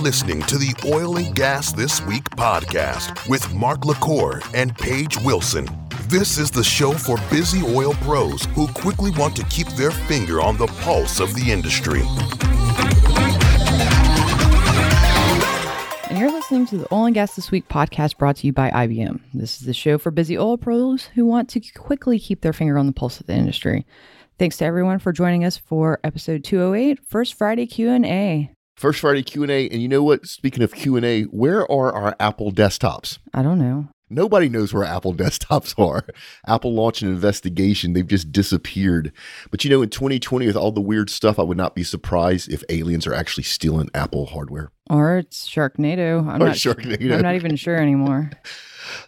listening to the Oil and Gas This Week podcast with Mark LaCour and Paige Wilson. This is the show for busy oil pros who quickly want to keep their finger on the pulse of the industry. And you're listening to the Oil and Gas This Week podcast brought to you by IBM. This is the show for busy oil pros who want to quickly keep their finger on the pulse of the industry. Thanks to everyone for joining us for episode 208, First Friday Q&A. First Friday Q&A, and you know what? Speaking of Q&A, where are our Apple desktops? I don't know. Nobody knows where Apple desktops are. Apple launched an investigation. They've just disappeared. But you know, in 2020, with all the weird stuff, I would not be surprised if aliens are actually stealing Apple hardware. Or it's Sharknado. I'm Or not Sharknado. I'm not even sure anymore.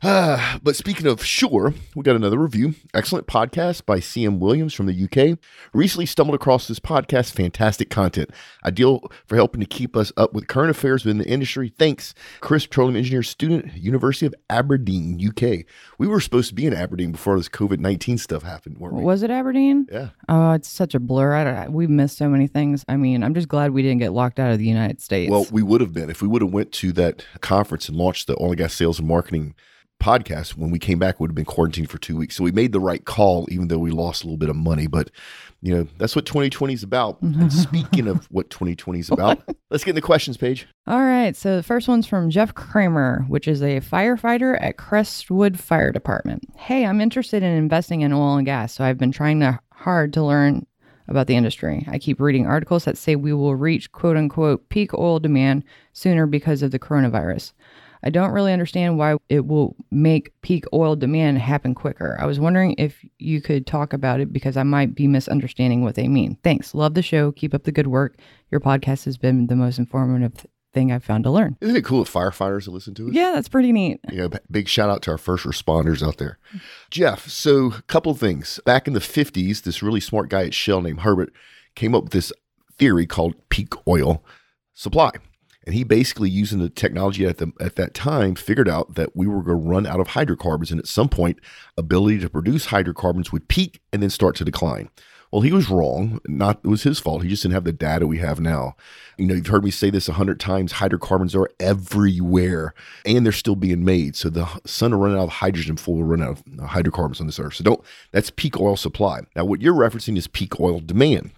Ah, but speaking of sure, we got another review. Excellent podcast by CM Williams from the UK. Recently stumbled across this podcast. Fantastic content. Ideal for helping to keep us up with current affairs within the industry. Thanks, Chris, petroleum engineer student, University of Aberdeen, UK. We were supposed to be in Aberdeen before this COVID 19 stuff happened, weren't we? Was it Aberdeen? Yeah. Oh, it's such a blur. I don't, we've missed so many things. I mean, I'm just glad we didn't get locked out of the United States. Well, we would have been if we would have went to that conference and launched the oil and gas sales and marketing podcast. When we came back, would have been quarantined for two weeks. So we made the right call, even though we lost a little bit of money. But you know, that's what 2020 is about. Mm-hmm. and speaking of what 2020 is about, let's get in the questions page. All right. So the first one's from Jeff Kramer, which is a firefighter at Crestwood Fire Department. Hey, I'm interested in investing in oil and gas, so I've been trying to hard to learn about the industry. I keep reading articles that say we will reach quote unquote peak oil demand sooner because of the coronavirus. I don't really understand why it will make peak oil demand happen quicker. I was wondering if you could talk about it because I might be misunderstanding what they mean. Thanks. Love the show. Keep up the good work. Your podcast has been the most informative thing I've found to learn. Isn't it cool if firefighters listen to us? Yeah, that's pretty neat. You know, big shout out to our first responders out there. Jeff, so a couple things. Back in the 50s, this really smart guy at Shell named Hubbert came up with this theory called peak oil supply. And he basically, using the technology at, the, at that time, figured out that we were going to run out of hydrocarbons. And at some point, ability to produce hydrocarbons would peak and then start to decline. Well, he was wrong. Not it was his fault. He just didn't have the data we have now. You know, you've heard me say this a hundred times. Hydrocarbons are everywhere, and they're still being made. So the sun will run out of hydrogen before we'll run out of uh, hydrocarbons on this earth. So don't. That's peak oil supply. Now, what you're referencing is peak oil demand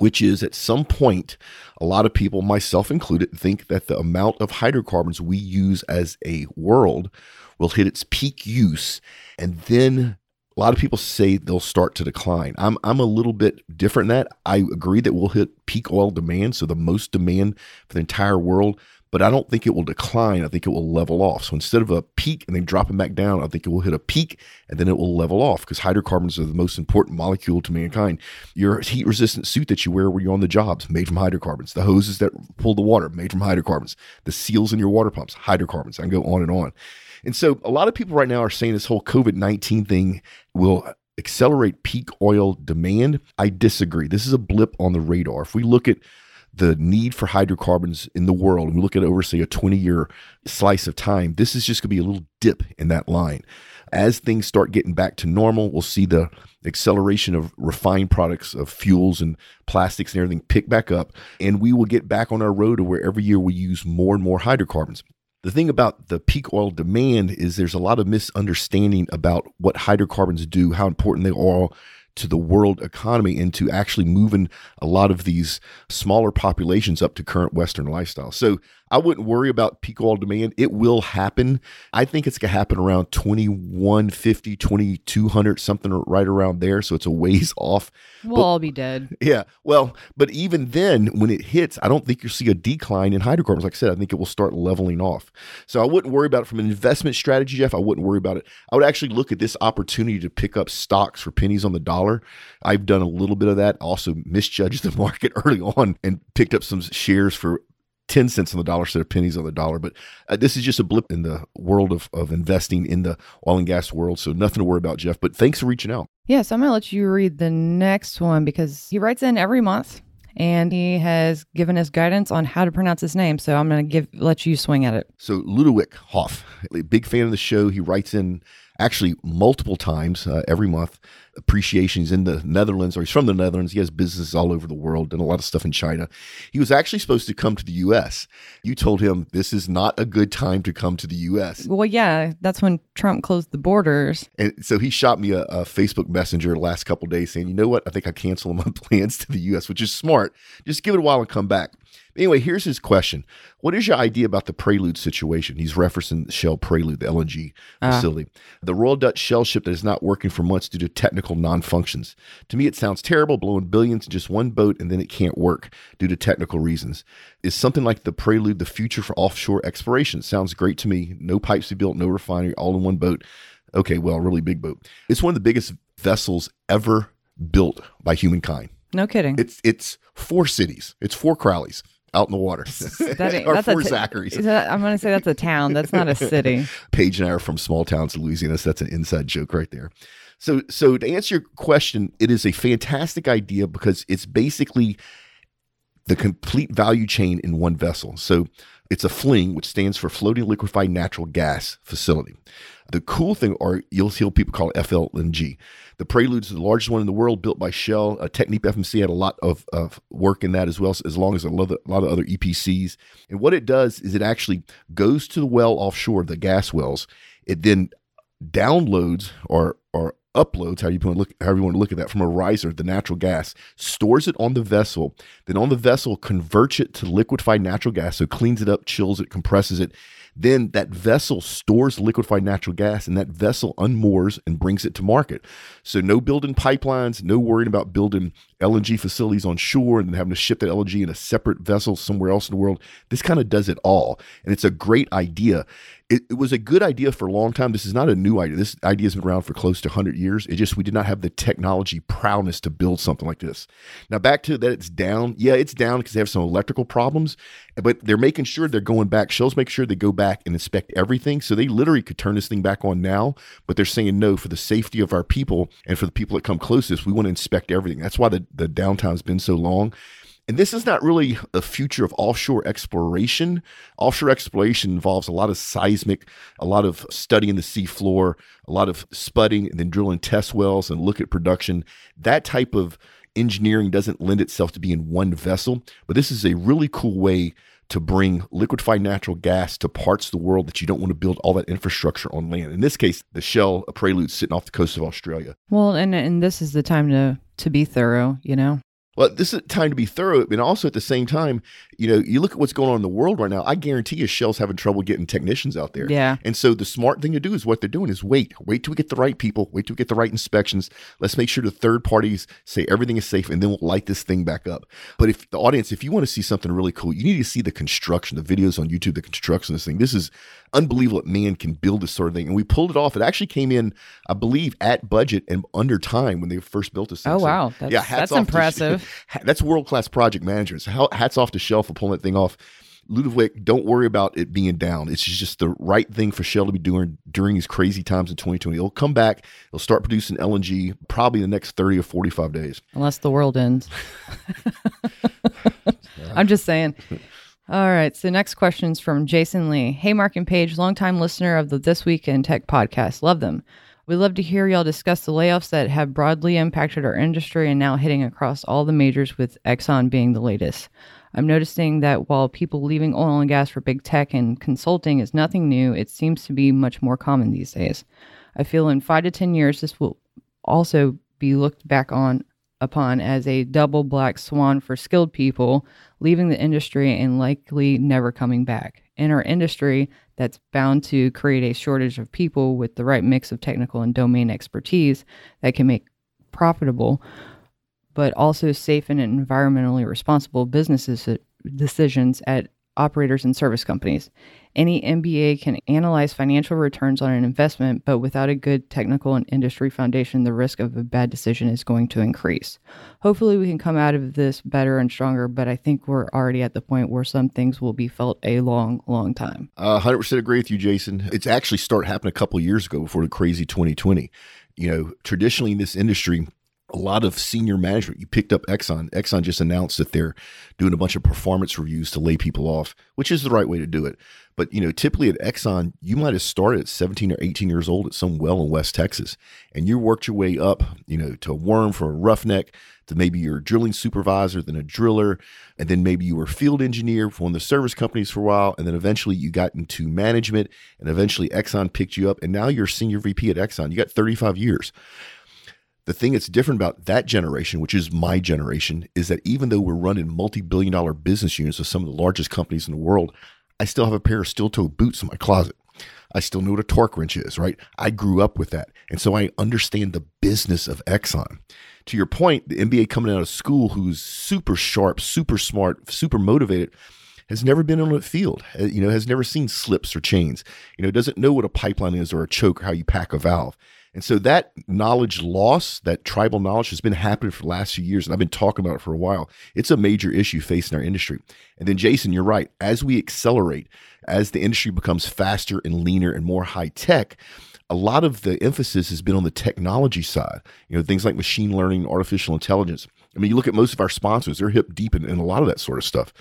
which is at some point, a lot of people, myself included, think that the amount of hydrocarbons we use as a world will hit its peak use. And then a lot of people say they'll start to decline. I'm, I'm a little bit different in that. I agree that we'll hit peak oil demand, so the most demand for the entire world but I don't think it will decline. I think it will level off. So instead of a peak and then dropping back down, I think it will hit a peak and then it will level off because hydrocarbons are the most important molecule to mankind. Your heat resistant suit that you wear when you're on the jobs, made from hydrocarbons. The hoses that pull the water, made from hydrocarbons. The seals in your water pumps, hydrocarbons. I can go on and on. And so a lot of people right now are saying this whole COVID 19 thing will accelerate peak oil demand. I disagree. This is a blip on the radar. If we look at the need for hydrocarbons in the world, and we look at over, say, a 20 year slice of time, this is just going to be a little dip in that line. As things start getting back to normal, we'll see the acceleration of refined products of fuels and plastics and everything pick back up, and we will get back on our road to where every year we use more and more hydrocarbons. The thing about the peak oil demand is there's a lot of misunderstanding about what hydrocarbons do, how important they are to the world economy and to actually moving a lot of these smaller populations up to current Western lifestyle. So I wouldn't worry about peak oil demand. It will happen. I think it's going to happen around 2150, 2200, something right around there. So it's a ways off. We'll But- all be dead. Yeah. Well, but even then, when it hits, I don't think you'll see a decline in hydrocarbons. Like I said, I think it will start leveling off. So I wouldn't worry about it from an investment strategy, Jeff. I wouldn't worry about it. I would actually look at this opportunity to pick up stocks for pennies on the dollar. I've done a little bit of that. Also misjudged the market early on and picked up some shares for 10 cents on the dollar instead of pennies on the dollar. But uh, this is just a blip in the world of, of investing in the oil and gas world. So nothing to worry about, Jeff. But thanks for reaching out. Yeah, so I'm going to let you read the next one because he writes in every month and he has given us guidance on how to pronounce his name. So I'm going to give let you swing at it. So Ludowick Hoff, a big fan of the show. He writes in actually multiple times uh, every month. Appreciation. He's in the Netherlands, or he's from the Netherlands. He has businesses all over the world and a lot of stuff in China. He was actually supposed to come to the U.S. You told him this is not a good time to come to the U.S. Well, yeah, that's when Trump closed the borders. And so he shot me a, a Facebook Messenger the last couple days saying, you know what? I think I cancel my plans to the U.S., which is smart. Just give it a while and come back. Anyway, here's his question. What is your idea about the Prelude situation? He's referencing the Shell Prelude, the LNG uh-huh. facility. The Royal Dutch Shell ship that is not working for months due to technical non-functions. To me, it sounds terrible, blowing billions in just one boat and then it can't work due to technical reasons. Is something like the Prelude the future for offshore exploration? Sounds great to me. No pipes to be built, no refinery, all in one boat. Okay, well, really big boat. It's one of the biggest vessels ever built by humankind. No kidding. It's it's four cities. It's four Crowleys out in the water. That ain't- or that's a four t- Zacharys. That- I'm going to say that's a town. That's not a city. Paige and I are from small towns in Louisiana, so that's an inside joke right there. So, so to answer your question, it is a fantastic idea because it's basically the complete value chain in one vessel. So, it's a FLING, which stands for Floating Liquefied Natural Gas Facility. The cool thing, or you'll hear people call it FLNG. The Prelude is the largest one in the world, built by Shell. Uh, Technip FMC had a lot of, of work in that as well, as long as a lot, of, a lot of other EPCs. And what it does is it actually goes to the well offshore, the gas wells. It then downloads or or uploads, how you want to look, however you want to look at that, from a riser, the natural gas, stores it on the vessel, then on the vessel converts it to liquefied natural gas, so cleans it up, chills it, compresses it. Then that vessel stores liquefied natural gas, and that vessel unmoors and brings it to market. So no building pipelines, no worrying about building LNG facilities on shore and then having to ship that LNG in a separate vessel somewhere else in the world. This kind of does it all, and it's a great idea. It, it was a good idea for a long time. This is not a new idea. This idea has been around for close to 100 years. It just we did not have the technology prowess to build something like this. Now back to that, it's down. Yeah, it's down because they have some electrical problems, but they're making sure they're going back. Shell's make sure they go back and inspect everything. So they literally could turn this thing back on now, but they're saying no for the safety of our people and for the people that come closest. We want to inspect everything. That's why the, the downtime's been so long. And this is not really a future of offshore exploration. Offshore exploration involves a lot of seismic, a lot of studying the seafloor, a lot of spudding and then drilling test wells and look at production. That type of engineering doesn't lend itself to be in one vessel, but this is a really cool way to bring liquefied natural gas to parts of the world that you don't want to build all that infrastructure on land. In this case, the Shell a Prelude sitting off the coast of Australia. Well, and and this is the time to to be thorough, you know. Well, this is time to be thorough, and also at the same time, you know, you look at what's going on in the world right now. I guarantee you, Shell's having trouble getting technicians out there. Yeah. And so the smart thing to do is what they're doing is wait, wait till we get the right people, wait till we get the right inspections. Let's make sure the third parties say everything is safe, and then we'll light this thing back up. But if the audience, if you want to see something really cool, you need to see the construction, the videos on YouTube, the construction of this thing. This is unbelievable that man can build this sort of thing. And we pulled it off. It actually came in, I believe, at budget and under time when they first built this thing. Oh, So, wow. That's- yeah, hats that's off to- impressive. that's world class project managers. Hats off to Shell for pulling that thing off. Ludwig, don't worry about it being down. It's just the right thing for Shell to be doing during these crazy times in 2020. It'll come back. It'll start producing LNG probably in the next 30 or 45 days. Unless the world ends. I'm just saying. All right. So next question's from Jason Lee. Hey, Mark and Paige, longtime listener of the This Week in Tech podcast. Love them. We'd love to hear y'all discuss the layoffs that have broadly impacted our industry and now hitting across all the majors, with Exxon being the latest. I'm noticing that while people leaving oil and gas for big tech and consulting is nothing new, it seems to be much more common these days. I feel in five to 10 years, this will also be looked back on upon as a double black swan for skilled people leaving the industry and likely never coming back. In our industry, that's bound to create a shortage of people with the right mix of technical and domain expertise that can make profitable, but also safe and environmentally responsible businesses decisions at operators and service companies. Any MBA can analyze financial returns on an investment, but without a good technical and industry foundation, the risk of a bad decision is going to increase. Hopefully, we can come out of this better and stronger, but I think we're already at the point where some things will be felt a long, long time. Uh, 100% agree with you, Jason. It's actually started happening a couple years ago before the crazy 2020. You know, traditionally in this industry, a lot of senior management. You picked up Exxon. Exxon just announced that they're doing a bunch of performance reviews to lay people off, which is the right way to do it. But you know, typically at Exxon, you might have started at 17 or 18 years old at some well in West Texas, and you worked your way up, you know, to a worm for a roughneck, to maybe you're drilling supervisor, then a driller, and then maybe you were field engineer for one of the service companies for a while, and then eventually you got into management, and eventually Exxon picked you up, and now you're senior VP at Exxon. You got 35 years. The thing that's different about that generation, which is my generation, is that even though we're running multi billion dollar business units of some of the largest companies in the world, I still have a pair of steel toe boots in my closet. I still know what a torque wrench is, right? I grew up with that. And so I understand the business of Exxon. To your point, the MBA coming out of school who's super sharp, super smart, super motivated has never been on a field, uh, you know, has never seen slips or chains, you know, doesn't know what a pipeline is or a choke, or how you pack a valve. And so that knowledge loss, that tribal knowledge has been happening for the last few years. And I've been talking about it for a while. It's a major issue facing our industry. And then, Jason, you're right. As we accelerate, as the industry becomes faster and leaner and more high tech, a lot of the emphasis has been on the technology side, you know, things like machine learning, artificial intelligence. I mean, you look at most of our sponsors, they're hip deep in, in a lot of that sort of stuff.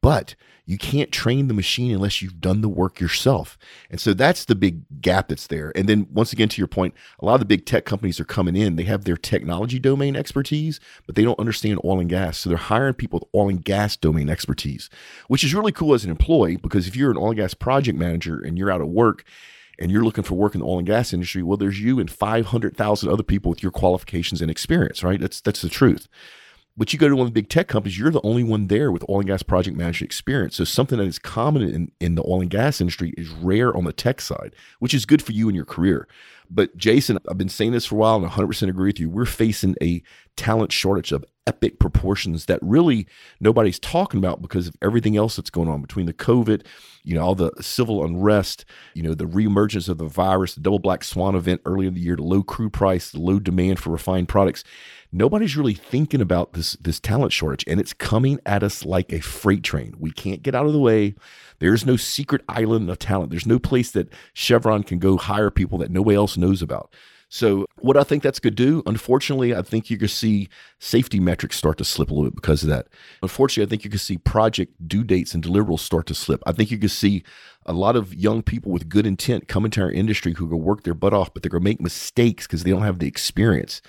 But you can't train the machine unless you've done the work yourself. And so that's the big gap that's there. And then once again, to your point, a lot of the big tech companies are coming in. They have their technology domain expertise, but they don't understand oil and gas. So they're hiring people with oil and gas domain expertise, which is really cool as an employee because if you're an oil and gas project manager and you're out of work, and you're looking for work in the oil and gas industry, well, there's you and 500,000 other people with your qualifications and experience, right? That's that's the truth. But you go to one of the big tech companies, you're the only one there with oil and gas project management experience. So something that is common in, in the oil and gas industry is rare on the tech side, which is good for you in your career. But Jason, I've been saying this for a while and 100% agree with you. We're facing a talent shortage of epic proportions that really nobody's talking about because of everything else that's going on between the COVID, you know, all the civil unrest, you know, the reemergence of the virus, the double black swan event earlier in the year, the low crude price, the low demand for refined products nobody's really thinking about this this talent shortage and it's coming at us like a freight train we can't get out of the way there's no secret island of talent there's no place that chevron can go hire people that nobody else knows about so what I think that's going to do, unfortunately, I think you're going to see safety metrics start to slip a little bit because of that. Unfortunately, I think you can see project due dates and deliverables start to slip. I think you can see a lot of young people with good intent come into our industry who go work their butt off, but they're going to make mistakes because they don't have the experience.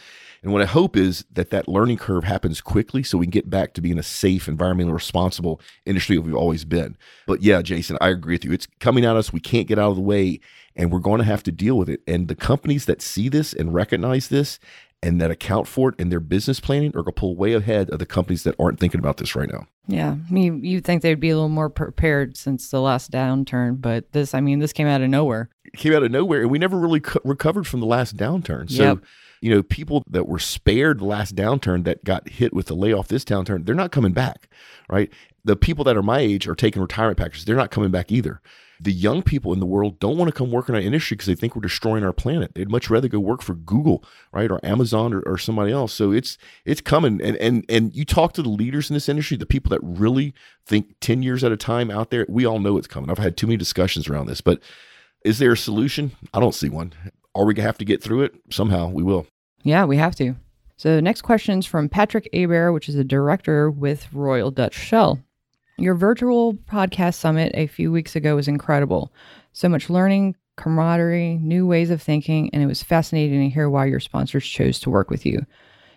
And what I hope is that that learning curve happens quickly so we can get back to being a safe, environmentally responsible industry that we've always been. But yeah, Jason, I agree with you. It's coming at us. We can't get out of the way and we're going to have to deal with it. And the companies that see this and recognize this and that account for it in their business planning are going to pull way ahead of the companies that aren't thinking about this right now. Yeah, I mean, you think they'd be a little more prepared since the last downturn, but this, I mean, this came out of nowhere. It came out of nowhere, and we never really co- recovered from the last downturn. So yep you know, people that were spared the last downturn that got hit with the layoff this downturn, they're not coming back, right? The people that are my age are taking retirement packages. They're not coming back either. The young people in the world don't want to come work in our industry because they think we're destroying our planet. They'd much rather go work for Google, right, or Amazon, or, or somebody else. So it's it's coming. And and and you talk to the leaders in this industry, the people that really think ten years at a time out there. We all know it's coming. I've had too many discussions around this, but is there a solution? I don't see one. Are we gonna have to get through it? Somehow we will. Yeah, we have to. So, next question is from Patrick Aber, which is a director with Royal Dutch Shell. Your virtual podcast summit a few weeks ago was incredible. So much learning, camaraderie, new ways of thinking, and it was fascinating to hear why your sponsors chose to work with you.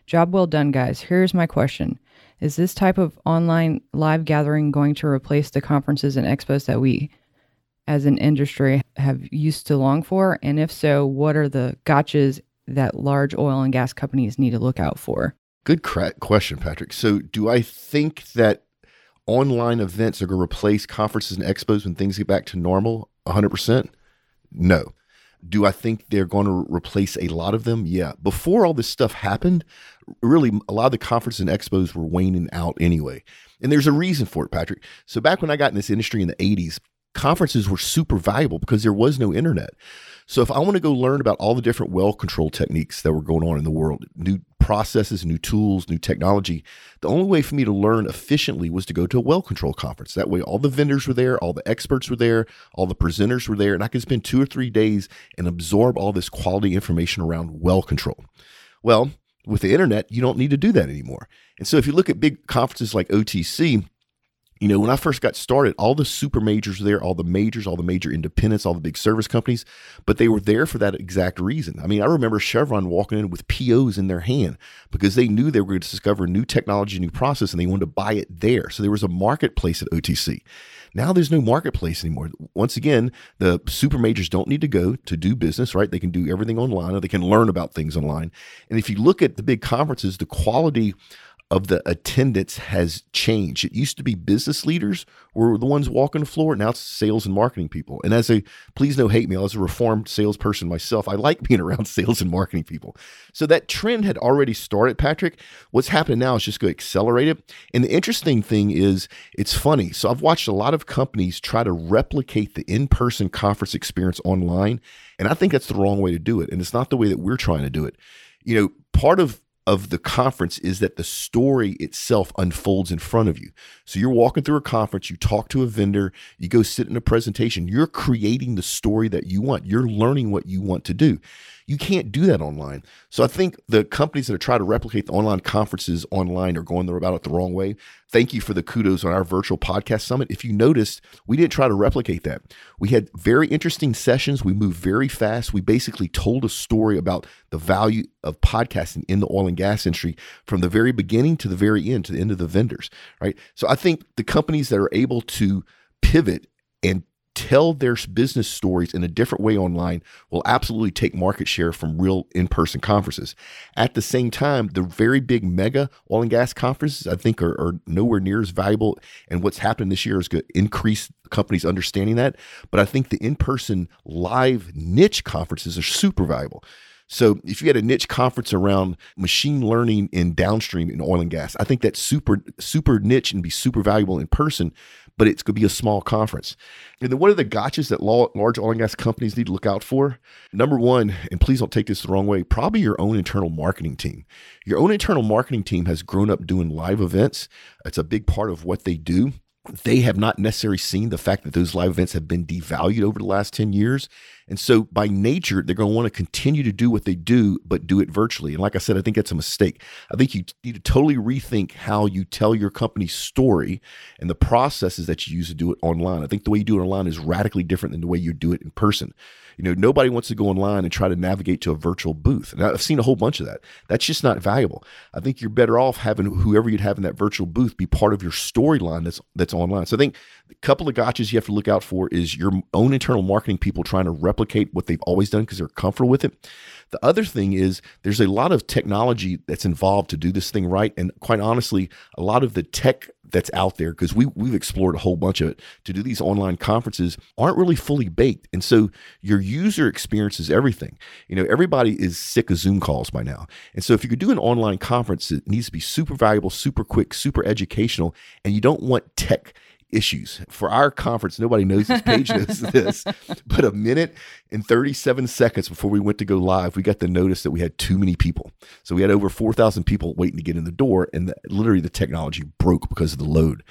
Job well done, guys. Here's my question Is this type of online live gathering going to replace the conferences and expos that we as an industry have used to long for? And if so, what are the gotchas that large oil and gas companies need to look out for? Good question, Patrick. So, do I think that online events are going to replace conferences and expos when things get back to normal 100%? No. Do I think they're going to replace a lot of them? Yeah. Before all this stuff happened, really a lot of the conferences and expos were waning out anyway. And there's a reason for it, Patrick. So back when I got in this industry in the 80s, conferences were super valuable because there was no internet. So if I want to go learn about all the different well control techniques that were going on in the world, new processes, new tools, new technology, the only way for me to learn efficiently was to go to a well control conference. That way all the vendors were there, all the experts were there, all the presenters were there, and I could spend 2 or 3 days and absorb all this quality information around well control. Well, with the internet, you don't need to do that anymore. And so if you look at big conferences like OTC, you know, when I first got started, all the super majors were there, all the majors, all the major independents, all the big service companies, but they were there for that exact reason. I mean, I remember Chevron walking in with POs in their hand because they knew they were going to discover new technology, new process, and they wanted to buy it there. So there was a marketplace at OTC. Now there's no marketplace anymore. Once again, the super majors don't need to go to do business, right? They can do everything online or they can learn about things online. And if you look at the big conferences, the quality of the attendance has changed. It used to be business leaders were the ones walking the floor. Now it's sales and marketing people. And as a please no hate me, as a reformed salesperson myself, I like being around sales and marketing people. So that trend had already started, Patrick. What's happening now is just going to accelerate it. And the interesting thing is it's funny. So I've watched a lot of companies try to replicate the in-person conference experience online. And I think that's the wrong way to do it. And it's not the way that we're trying to do it. You know, part of of the conference is that the story itself unfolds in front of you. So you're walking through a conference, you talk to a vendor, you go sit in a presentation, you're creating the story that you want. You're learning what you want to do. You can't do that online. So I think the companies that are trying to replicate the online conferences online are going about it the wrong way. Thank you for the kudos on our virtual podcast summit. If you noticed, we didn't try to replicate that. We had very interesting sessions. We moved very fast. We basically told a story about the value of podcasting in the oil and gas industry from the very beginning to the very end, to the end of the vendors, right? So I think the companies that are able to pivot and tell their business stories in a different way online will absolutely take market share from real in-person conferences. At the same time, the very big mega oil and gas conferences, I think, are, are nowhere near as valuable. And what's happened this year is going to increase companies understanding that. But I think the in-person live niche conferences are super valuable. So if you had a niche conference around machine learning in downstream in oil and gas, I think that's super, super niche and be super valuable in person, but it's going to be a small conference. And then what are the gotchas that large oil and gas companies need to look out for? Number one, and please don't take this the wrong way, probably your own internal marketing team. Your own internal marketing team has grown up doing live events. It's a big part of what they do they have not necessarily seen the fact that those live events have been devalued over the last 10 years. And so, by nature, they're going to want to continue to do what they do, but do it virtually. And like I said, I think that's a mistake. I think you need to totally rethink how you tell your company's story and the processes that you use to do it online. I think the way you do it online is radically different than the way you do it in person. You know, nobody wants to go online and try to navigate to a virtual booth. And I've seen a whole bunch of that. That's just not valuable. I think you're better off having whoever you'd have in that virtual booth be part of your storyline that's that's online. So I think a couple of gotchas you have to look out for is your own internal marketing people trying to replicate what they've always done because they're comfortable with it. The other thing is there's a lot of technology that's involved to do this thing right. And quite honestly, a lot of the tech that's out there, because we, we've explored a whole bunch of it to do these online conferences, aren't really fully baked. And so your user experience is everything. You know, everybody is sick of Zoom calls by now. And so if you could do an online conference, it needs to be super valuable, super quick, super educational, and you don't want tech issues. For our conference, nobody knows this page knows this, but a minute and 37 seconds before we went to go live, we got the notice that we had too many people. So we had over 4,000 people waiting to get in the door, and the, literally the technology broke because of the load.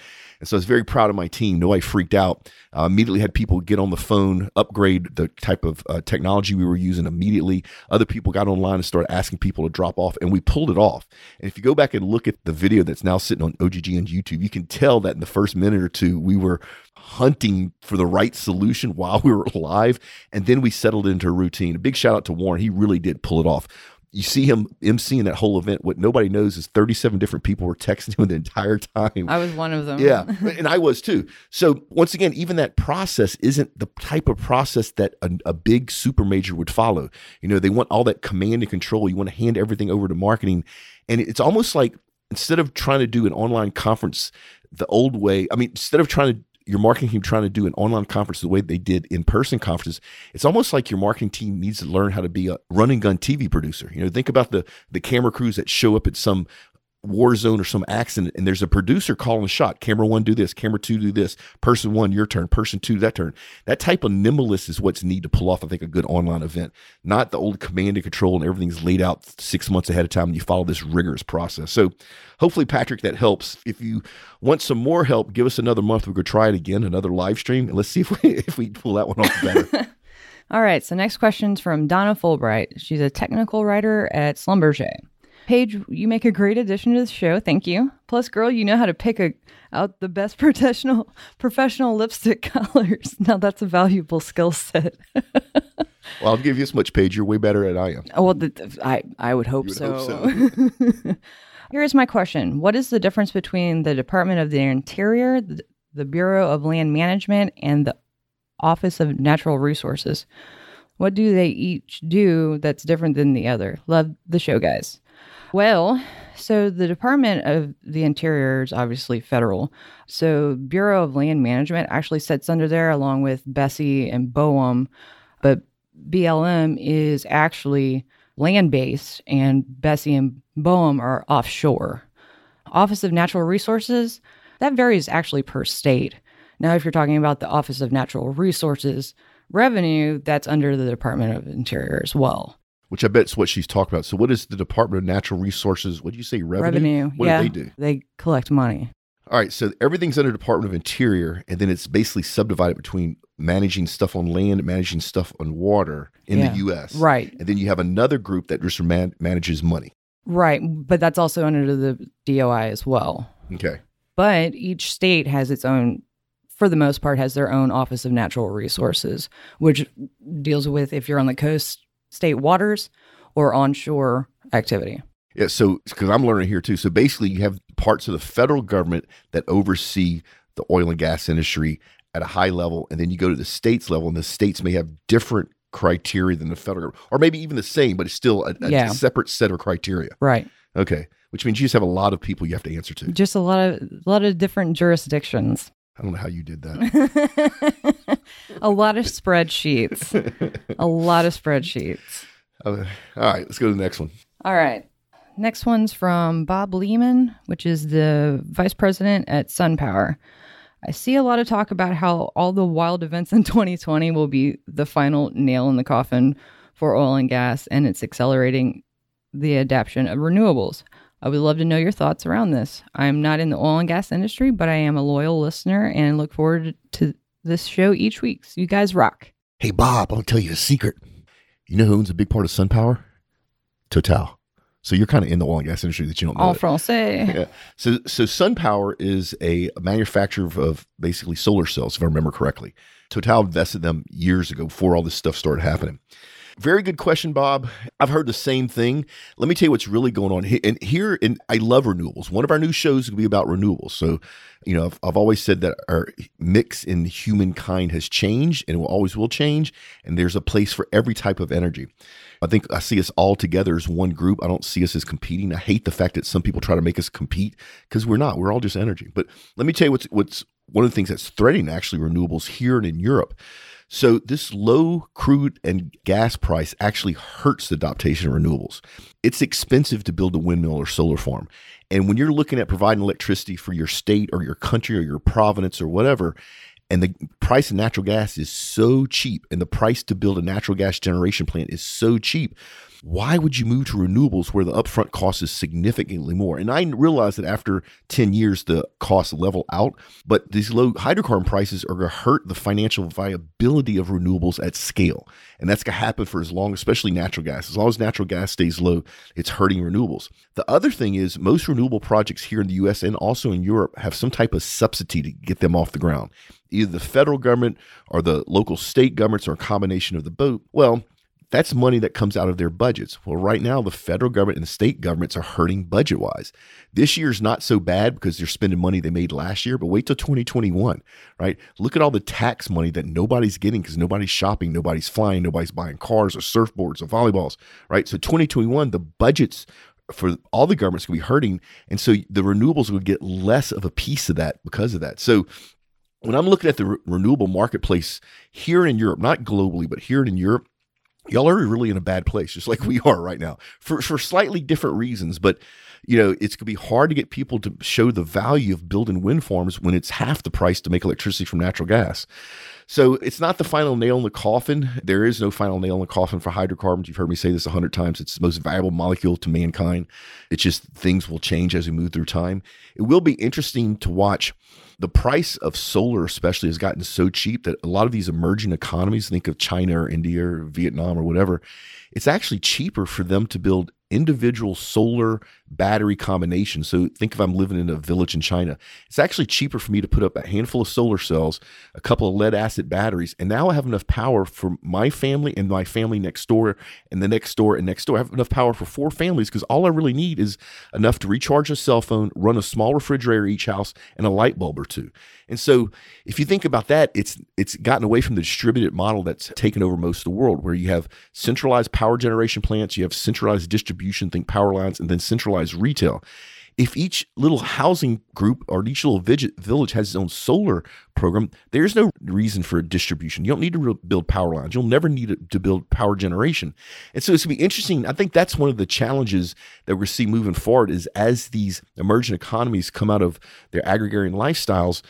And so I was very proud of my team. Nobody freaked out. Uh, immediately had people get on the phone, upgrade the type of uh, technology we were using immediately. Other people got online and started asking people to drop off, and we pulled it off. And if you go back and look at the video that's now sitting on OGGN YouTube, you can tell that in the first minute or two, we were hunting for the right solution while we were live. And then we settled into a routine. A big shout out to Warren. He really did pull it off you see him emceeing that whole event. What nobody knows is 37 different people were texting him the entire time. I was one of them. Yeah. and I was too. So, once again, even that process isn't the type of process that a, a, big super major would follow. You know, they want all that command and control. You want to hand everything over to marketing. And it's almost like instead of trying to do an online conference the old way, I mean, instead of trying to your marketing team trying to do an online conference the way they did in person conferences, it's almost like your marketing team needs to learn how to be a running gun TV producer. You know, think about the the camera crews that show up at some war zone or some accident and there's a producer calling a shot camera one do this camera two do this person one your turn person two that turn. That type of nimbleness is what's need to pull off i think a good online event. Not the old command and control and everything's laid out six months ahead of time and you follow this rigorous process. So hopefully patrick that helps. If you want some more help give us another month. We could try it again another live stream and let's see if we if we pull that one off better. All right so next question's from donna fulbright. She's a technical writer at schlumberger Paige, you make a great addition to the show. Thank you. Plus, girl, you know how to pick a, out the best professional professional lipstick colors. Now that's a valuable skill set. Well, I'll give you as much, Paige. You're way better at I am. Oh, well, th- th- I I would hope would so. hope Here's my question: What is the difference between the Department of the Interior, the, the Bureau of Land Management, and the Office of Natural Resources? What do they each do that's different than the other? Love the show, guys. Well, so the Department of the Interior is obviously federal. So Bureau of Land Management actually sits under there along with BSEE and BOEM, but BLM is actually land based and BSEE and BOEM are offshore. Office of Natural Resources, that varies actually per state. Now, if you're talking about the Office of Natural Resources revenue, that's under the Department of Interior as well. Which I bet is what she's talking about. So, what is the Department of Natural Resources? What do you say? Revenue. Revenue. What yeah. do they do? They collect money. All right, so everything's under Department of Interior, and then it's basically subdivided between managing stuff on land, managing stuff on water in Yeah, the U.S. Right. and then you have another group that just man- manages money. Right. But that's also under the DOI as well. Okay, but each state has its own for the most part has their own office of natural resources which deals with if you're on the coast state waters or onshore activity yeah. So because I'm learning here too, so basically you have parts of the federal government that oversee the oil and gas industry at a high level, and then you go to the states level, and the states may have different criteria than the federal government, or maybe even the same, but it's still a, a Yeah. separate set of criteria. right Okay, which means you just have a lot of people you have to answer to. just a lot of a lot of different jurisdictions I don't know how you did that. a lot of spreadsheets a lot of spreadsheets Uh, all right, let's go to the next one. All right. Next one's from Bob Lehman, which is the vice president at SunPower. I see a lot of talk about how all the wild events in 2020 will be the final nail in the coffin for oil and gas, and it's accelerating the adoption of renewables. I would love to know your thoughts around this. I'm not in the oil and gas industry, but I am a loyal listener and look forward to this show each week. So you guys rock. Hey, Bob, I'll tell you a secret. You know who owns a big part of SunPower? Total. So you're kind of in the oil and gas industry that you don't know. En français. Yeah. So, so SunPower is a manufacturer of, of basically solar cells, if I remember correctly. Total invested them years ago before all this stuff started happening. Very good question, Bob. I've heard the same thing. Let me tell you what's really going on here. And here, and I love renewables. One of our new shows will be about renewables. So, you know, I've, I've always said that our mix in humankind has changed and it will always will change. And there's a place for every type of energy. I think I see us all together as one group. I don't see us as competing. I hate the fact that some people try to make us compete because we're not. We're all just energy. But let me tell you what's what's one of the things that's threatening actually renewables here and in Europe. So this low crude and gas price actually hurts the adaptation of renewables. It's expensive to build a windmill or solar farm. And when you're looking at providing electricity for your state or your country or your province or whatever, and the price of natural gas is so cheap and the price to build a natural gas generation plant is so cheap why would you move to renewables where the upfront cost is significantly more? And i realize that after 10 years the costs level out but these low hydrocarbon prices are going to hurt the financial viability of renewables at scale. And that's going to happen for as long especially natural gas. As long as natural gas stays low it's hurting renewables. The other thing is most renewable projects here in the us and also in europe have some type of subsidy to get them off the ground. Either the federal government or the local state governments or a combination of the both. Well, that's money that comes out of their budgets. Well, right now, the federal government and the state governments are hurting budget wise. This year's not so bad because they're spending money they made last year, but wait till 2021, right? Look at all the tax money that nobody's getting because nobody's shopping, nobody's flying, nobody's buying cars or surfboards or volleyballs, right? So 2021, the budgets for all the governments will be hurting. And so the renewables would get less of a piece of that because of that. So when I'm looking at the re- renewable marketplace here in Europe, not globally, but here in Europe, y'all are really in a bad place, just like we are right now, for for slightly different reasons. But you know, it's gonna be hard to get people to show the value of building wind farms when it's half the price to make electricity from natural gas. So it's not the final nail in the coffin. There is no final nail in the coffin for hydrocarbons. You've heard me say this a hundred times. It's the most valuable molecule to mankind. It's just things will change as we move through time. It will be interesting to watch. The price of solar, especially, has gotten so cheap that a lot of these emerging economies, think of China or India or Vietnam or whatever, it's actually cheaper for them to build individual solar battery combination. So think if I'm living in a village in China, it's actually cheaper for me to put up a handful of solar cells, a couple of lead acid batteries, and now I have enough power for my family and my family next door and the next door and next door. I have enough power for four families because all I really need is enough to recharge a cell phone, run a small refrigerator each house, and a light bulb or two. And so if you think about that, it's it's gotten away from the distributed model that's taken over most of the world, where you have centralized power generation plants, you have centralized distribution, think power lines, and then centralized retail. If each little housing group or each little village has its own solar program, there's no reason for a distribution. You don't need to build power lines. You'll never need to build power generation. And so it's going to be interesting. I think that's one of the challenges that we're seeing moving forward is as these emerging economies come out of their agrarian lifestyles,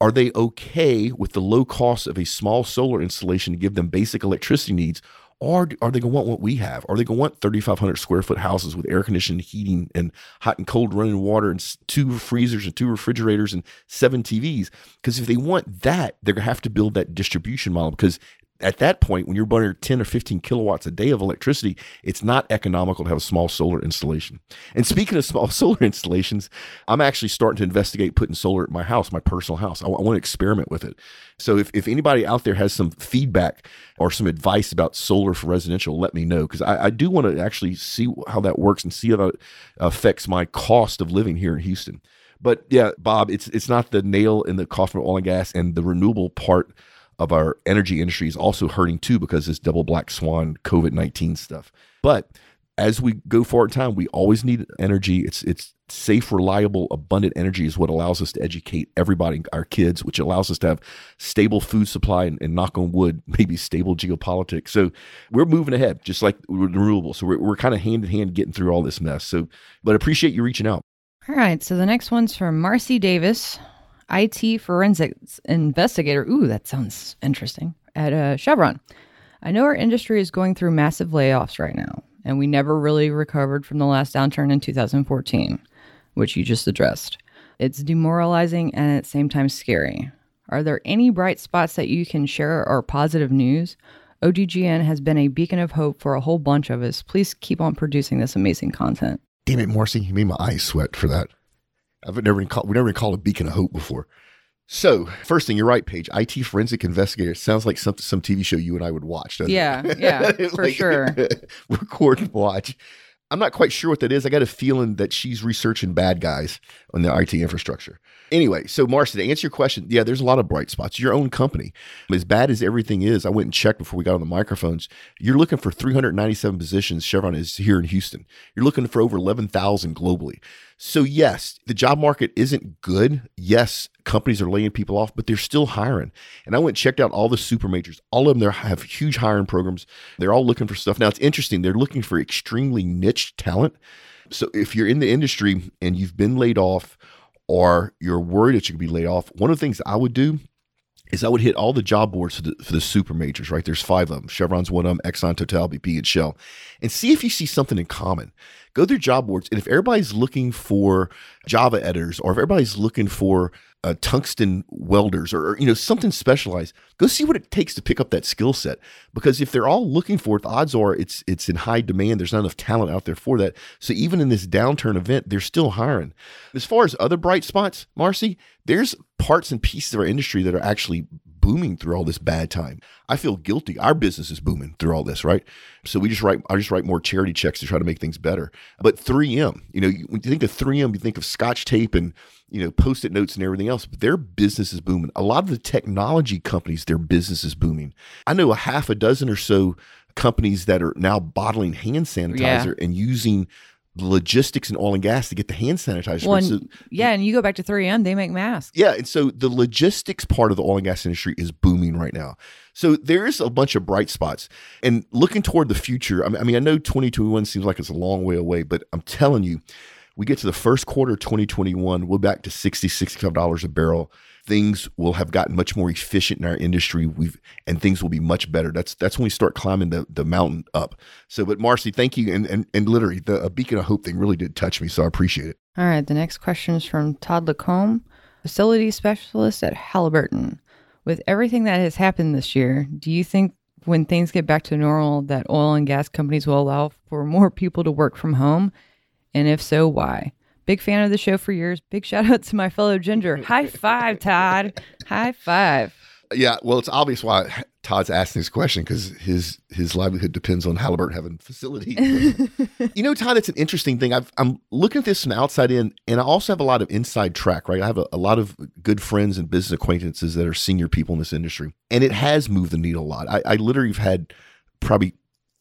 are they okay with the low cost of a small solar installation to give them basic electricity needs? Or are they going to want what we have? Are they going to want 3,500 square foot houses with air conditioning, heating, and hot and cold running water, and two freezers and two refrigerators and seven TVs? Because if they want that, they're going to have to build that distribution model because at that point, when you're burning 10 or 15 kilowatts a day of electricity, it's not economical to have a small solar installation. And speaking of small solar installations, I'm actually starting to investigate putting solar at my house, my personal house. I, I want to experiment with it. So if, if anybody out there has some feedback or some advice about solar for residential, let me know because I, I do want to actually see how that works and see how that affects my cost of living here in Houston. But yeah, Bob, it's it's not the nail in the coffin of oil and gas and the renewable part of our energy industry is also hurting too because this double black swan COVID 19 stuff. But as we go forward in time, we always need energy. It's it's safe, reliable, abundant energy is what allows us to educate everybody, our kids, which allows us to have stable food supply and, and knock on wood, maybe stable geopolitics. So we're moving ahead, just like renewable. So we're, we're kind of hand in hand getting through all this mess. So, but appreciate you reaching out. All right. So the next one's from Marcy Davis. IT forensics investigator. Ooh, that sounds interesting. At uh, Chevron. I know our industry is going through massive layoffs right now, and we never really recovered from the last downturn in 2014, which you just addressed. It's demoralizing and at the same time scary. Are there any bright spots that you can share or positive news? OGGN has been a beacon of hope for a whole bunch of us. Please keep on producing this amazing content. Damn it, Marcy, you made my eyes sweat for that. I've never been called, we never been called a beacon of hope before. So, first thing, you're right, Paige. IT forensic investigator sounds like some some TV show you and I would watch. yeah, it? yeah, for sure. record and watch. I'm not quite sure what that is. I got a feeling that she's researching bad guys on the IT infrastructure. Anyway, so Marcy, to answer your question, yeah, there's a lot of bright spots. Your own company, as bad as everything is, I went and checked before we got on the microphones. You're looking for 397 positions. Chevron is here in Houston. You're looking for over 11,000 globally. So, yes, the job market isn't good. Yes, companies are laying people off, but they're still hiring. And I went and checked out all the super majors. All of them there have huge hiring programs. They're all looking for stuff. Now, it's interesting. They're looking for extremely niche talent. So, if you're in the industry and you've been laid off, or you're worried that you could be laid off, one of the things I would do is I would hit all the job boards for the, for the super majors, right? There's five of them. Chevron's one of them, Exxon, Total, BP, and Shell. And see if you see something in common. Go through job boards. And if everybody's looking for Java editors or if everybody's looking for uh, tungsten welders or, or, you know something specialized go see what it takes to pick up that skill set because if they're all looking for it the odds are it's it's in high demand there's not enough talent out there for that so even in this downturn event they're still hiring as far as other bright spots marcy there's parts and pieces of our industry that are actually booming through all this bad time. I feel guilty. Our business is booming through all this, right? So we just write, I just write more charity checks to try to make things better. But 3M, you know, when you think of 3M, you think of Scotch tape and you know post-it notes and everything else. But their business is booming. A lot of the technology companies, their business is booming. I know a half a dozen or so companies that are now bottling hand sanitizer yeah. and using logistics and oil and gas to get the hand sanitizer. Well, so, yeah, and you go back to 3M, they make masks. Yeah, and so the logistics part of the oil and gas industry is booming right now. So there is a bunch of bright spots. And looking toward the future, I, mean, I know 2021 seems like it's a long way away, but I'm telling you, we get to the first quarter of 2021, we're back to $60, $65 a barrel things will have gotten much more efficient in our industry. We've and things will be much better. That's that's when we start climbing the, the mountain up. So, but Marcy, thank you, and and, and literally the a beacon of hope thing really did touch me. So I appreciate it. All right, the next question is from Todd Lacombe, facility specialist at Halliburton. With everything that has happened this year, do you think when things get back to normal that oil and gas companies will allow for more people to work from home? And if so, why? Big fan of the show for years. Big shout out to my fellow ginger. High five, Todd. High five. Yeah, well, it's obvious why Todd's asking this question because his his livelihood depends on Halliburton having facility. you know, Todd, it's an interesting thing. i am looking at this from outside in, and I also have a lot of inside track. Right, I have a, a, lot of good friends and business acquaintances that are senior people in this industry, and it has moved the needle a lot. I, I literally have had probably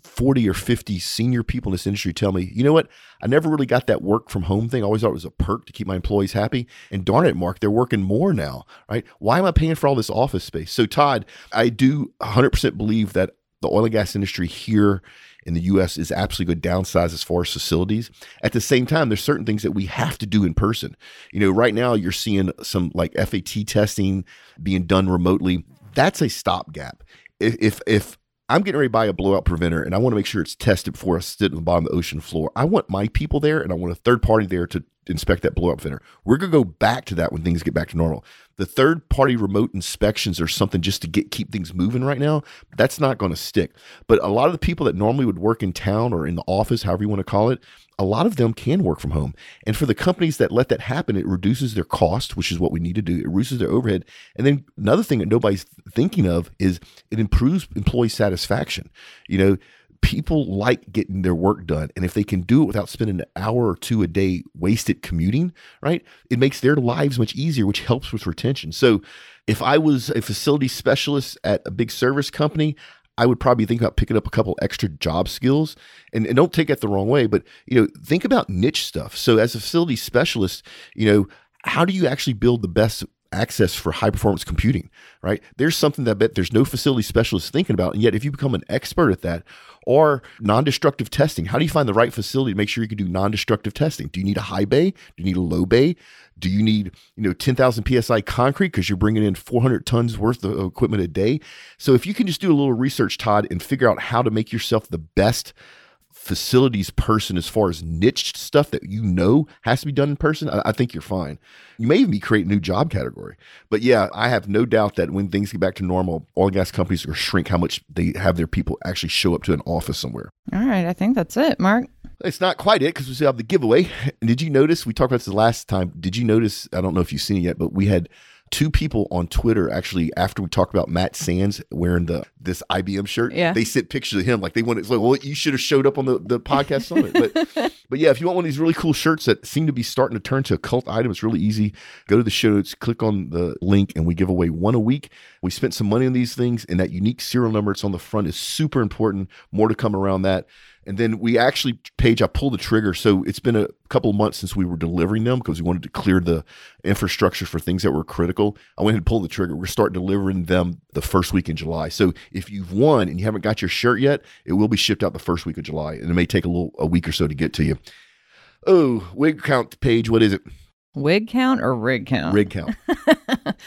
40 or 50 senior people in this industry tell me, you know what? I never really got that work from home thing. I always thought it was a perk to keep my employees happy. And darn it, Mark, they're working more now, right? Why am I paying for all this office space? So, Todd, I do 100% believe that the oil and gas industry here in the US is absolutely good downsize as far as facilities. At the same time, there's certain things that we have to do in person. You know, right now you're seeing some like FAT testing being done remotely. That's a stopgap. If, if, if I'm getting ready to buy a blowout preventer and I want to make sure it's tested before I sit on the bottom of the ocean floor. I want my people there and I want a third party there to inspect that blowout preventer. We're going to go back to that when things get back to normal. The third party remote inspections are something just to get keep things moving right now. That's not going to stick. But a lot of the people that normally would work in town or in the office, however you want to call it, a lot of them can work from home. And for the companies that let that happen, it reduces their cost, which is what we need to do. It reduces their overhead. And then another thing that nobody's thinking of is it improves employee satisfaction. You know, people like getting their work done. And if they can do it without spending an hour or two a day wasted commuting, right, it makes their lives much easier, which helps with retention. So if I was a facility specialist at a big service company, I would probably think about picking up a couple extra job skills. And, and don't take it the wrong way, but you know, think about niche stuff. So as a facility specialist, you know, how do you actually build the best access for high performance computing, right? There's something that I bet there's no facility specialist thinking about. And yet, if you become an expert at that or non destructive testing, how do you find the right facility to make sure you can do non destructive testing? Do you need a high bay? Do you need a low bay? Do you need, you know, 10,000 PSI concrete because you're bringing in 400 tons worth of equipment a day? So if you can just do a little research, Todd, and figure out how to make yourself the best facilities person as far as niche stuff that you know has to be done in person, I, I, think you're fine. You may even be creating a new job category. But yeah, I have no doubt that when things get back to normal, oil and gas companies are shrink how much they have their people actually show up to an office somewhere. All right, I think that's it, Mark. It's not quite it because we still have the giveaway. And did you notice? We talked about this last time. Did you notice? I don't know if you've seen it yet, but we had two people on Twitter actually after we talked about Matt Sands wearing the this IBM shirt. Yeah. They sent pictures of him like they wanted. It's like, well, you should have showed up on the, the podcast summit. But but yeah, if you want one of these really cool shirts that seem to be starting to turn to a cult item, it's really easy. Go to the show notes, click on the link, and we give away one a week. We spent some money on these things, and that unique serial number it's on the front is super important. More to come around that. And then we actually, Paige, I pulled the trigger. So it's been a couple of months since we were delivering them because we wanted to clear the infrastructure for things that were critical. I went ahead and pulled the trigger. We're starting delivering them the first week in July. So if you've won and you haven't got your shirt yet, it will be shipped out the first week of July. And it may take a little a week or so to get to you. Oh, wig count, Paige. What is it? Wig count or rig count? Rig count.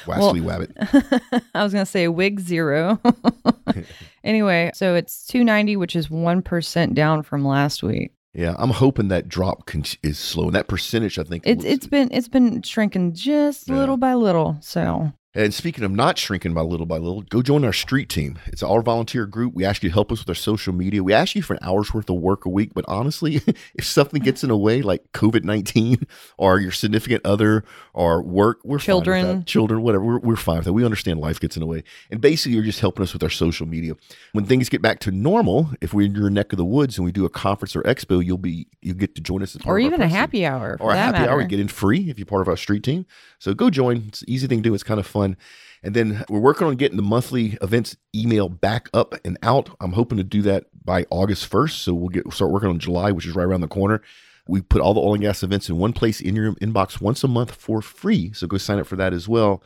Wastly well, Wabbit. I was going to say wig zero. anyway, so it's 290, which is 1% down from last week. Yeah, I'm hoping that drop con- is slow. And that percentage, I think, it's it's been it's been shrinking just yeah. little by little. So and speaking of not shrinking by little by little, go join our street team. It's our volunteer group. We ask you to help us with our social media. We ask you for an hour's worth of work a week, but honestly, if something gets in the way, like COVID 19 or your significant other or work, we're children, children, whatever, we're, we're fine with that. We understand life gets in the way. And basically, you're just helping us with our social media. When things get back to normal, if we're in your neck of the woods and we do a conference or expo, you'll be, you get to join us. or even a happy hour. Or a happy matter. hour, get in free if you're part of our street team. So go join. It's an easy thing to do. It's kind of fun. And then we're working on getting the monthly events email back up and out. I'm hoping to do that by August 1st. So we'll get start working on July, which is right around the corner. We put all the oil and gas events in one place in your inbox once a month for free. So go sign up for that as well.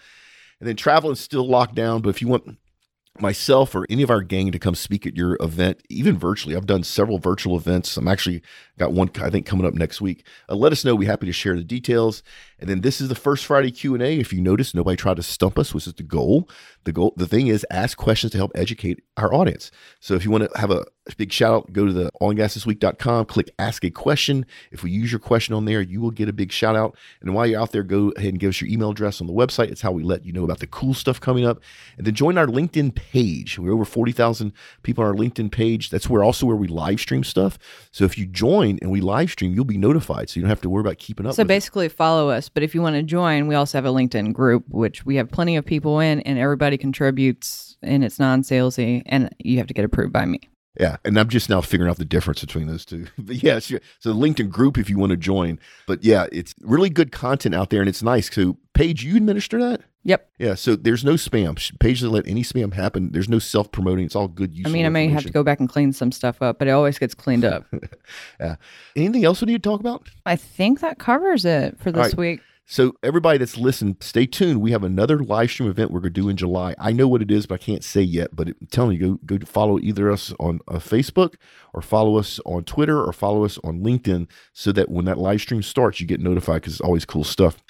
And then travel is still locked down, but if you want myself or any of our gang to come speak at your event, even virtually. I've done several virtual events. I'm actually got one I think coming up next week. Uh, let us know. We're happy to share the details. And then this is the first Friday Q and A. If you notice, nobody tried to stump us, which is the goal. The goal, the thing is, ask questions to help educate our audience. So if you want to have a big shout out. Go to the oilandgasthisweek.com, click ask a question. If we use your question on there, you will get a big shout out. And while you're out there, go ahead and give us your email address on the website. It's how we let you know about the cool stuff coming up. And then join our LinkedIn page. We're over 40,000 people on our LinkedIn page. That's where also where we live stream stuff. So if you join and we live stream, you'll be notified. So you don't have to worry about keeping up. So with it. basically, follow us. But if you want to join, we also have a LinkedIn group, which we have plenty of people in, and everybody contributes, and it's non salesy, and you have to get approved by me. Yeah, and I'm just now figuring out the difference between those two. But yeah, sure. So the LinkedIn group if you want to join. But yeah, it's really good content out there, and it's nice. So Paige, you administer that? Yep. Yeah. So there's no spam. Paige doesn't let any spam happen. There's no self promoting. It's all good. I mean, I may have to go back and clean some stuff up, but it always gets cleaned up. Yeah. Anything else we need to talk about? I think that covers it for this right. week. So everybody that's listened, stay tuned. We have another live stream event we're going to do in July. I know what it is, but I can't say yet. But I'm telling you, go go follow either us on uh, Facebook or follow us on Twitter or follow us on LinkedIn, so that when that live stream starts, you get notified because it's always cool stuff.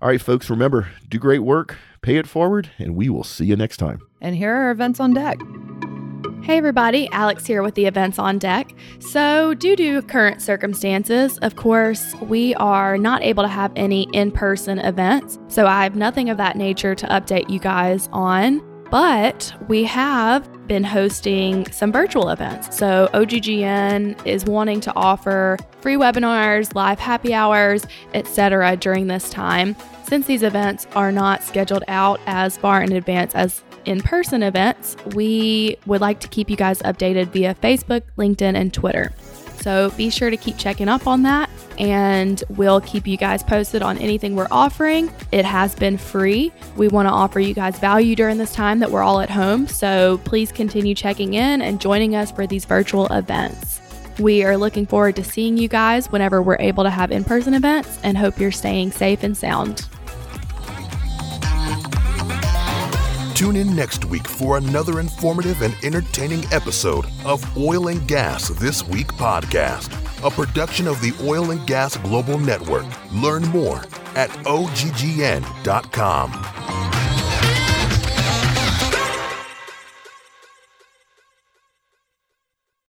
All right, folks, remember, do great work, pay it forward, and we will see you next time. And here are events on deck. Hey everybody, Alex here with the events on deck. So, due to current circumstances, of course, we are not able to have any in person events. So, I have nothing of that nature to update you guys on. But we have been hosting some virtual events. So, OGGN is wanting to offer free webinars, live happy hours, etc. during this time. Since these events are not scheduled out as far in advance as in person events, we would like to keep you guys updated via Facebook, LinkedIn, and Twitter. So be sure to keep checking up on that, and we'll keep you guys posted on anything we're offering. It has been free. We want to offer you guys value during this time that we're all at home. So please continue checking in and joining us for these virtual events. We are looking forward to seeing you guys whenever we're able to have in person events and hope you're staying safe and sound. Tune in next week for another informative and entertaining episode of Oil and Gas This Week podcast, a production of the Oil and Gas Global Network. Learn more at oggn.com.